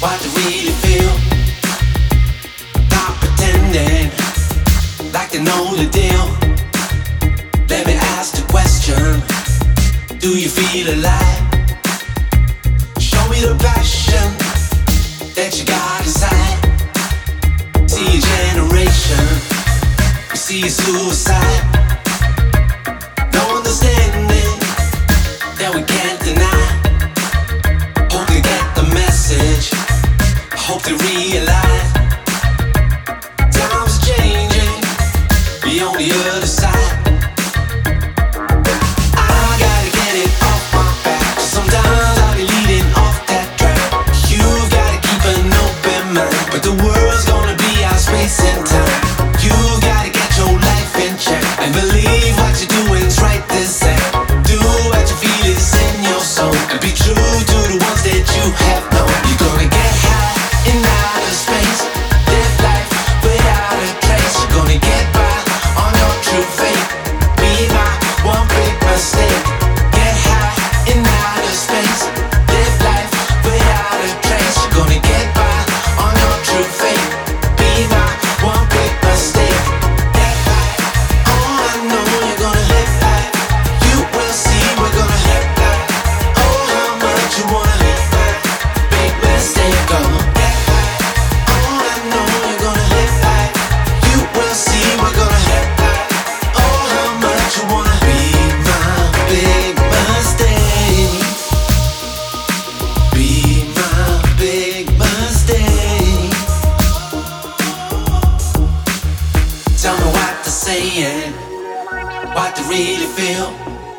what they really feel. Pretending like they know the deal. Let me ask the question Do you feel alive? Show me the passion that you got inside. See a generation, we see suicide. hope they realize times changing. Be on the other side. I gotta get it off my back. Sometimes I be leading off that track. You gotta keep an open mind, but the world's gonna be our space and time. You gotta get your life in check and believe what you're doing's right this. Do what you feel is in your soul and be true to the ones that you have. mistake saying what they really feel.